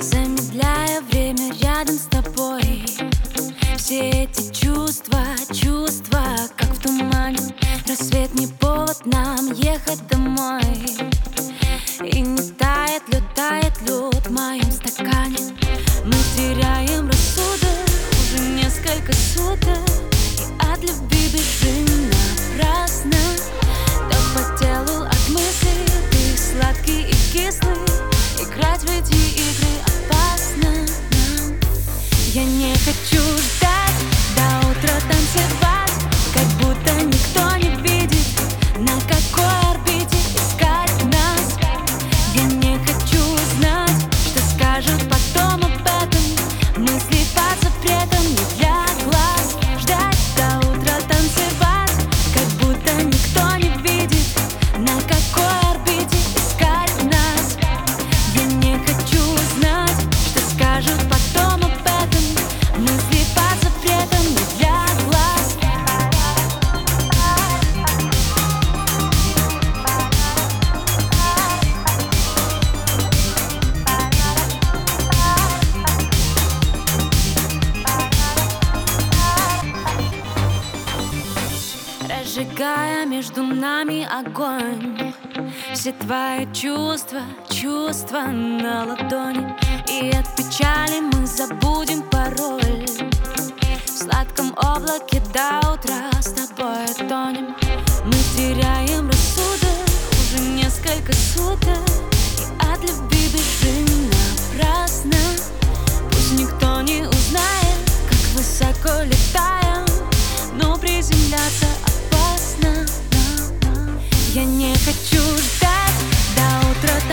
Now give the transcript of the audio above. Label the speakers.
Speaker 1: Замедляя время рядом с тобой. Все эти чувства, чувства, как в тумане. Рассвет не повод нам ехать домой. И не тает лед, тает лед в моем стакане. Мы теряем рассудок уже несколько суток от любви бежим напрасно. То по от мыслей Ты сладкий и кислый. Играть в эти игры опасно. Я не хочу ждать Разжигая между нами огонь. Все твои чувства, чувства на ладони. И от печали мы забудем пароль. В сладком облаке до утра с тобой тонем. Мы теряем рассудок уже несколько суток. И от любви бежим напрасно. Пусть никто Я не хочу ждать. До утра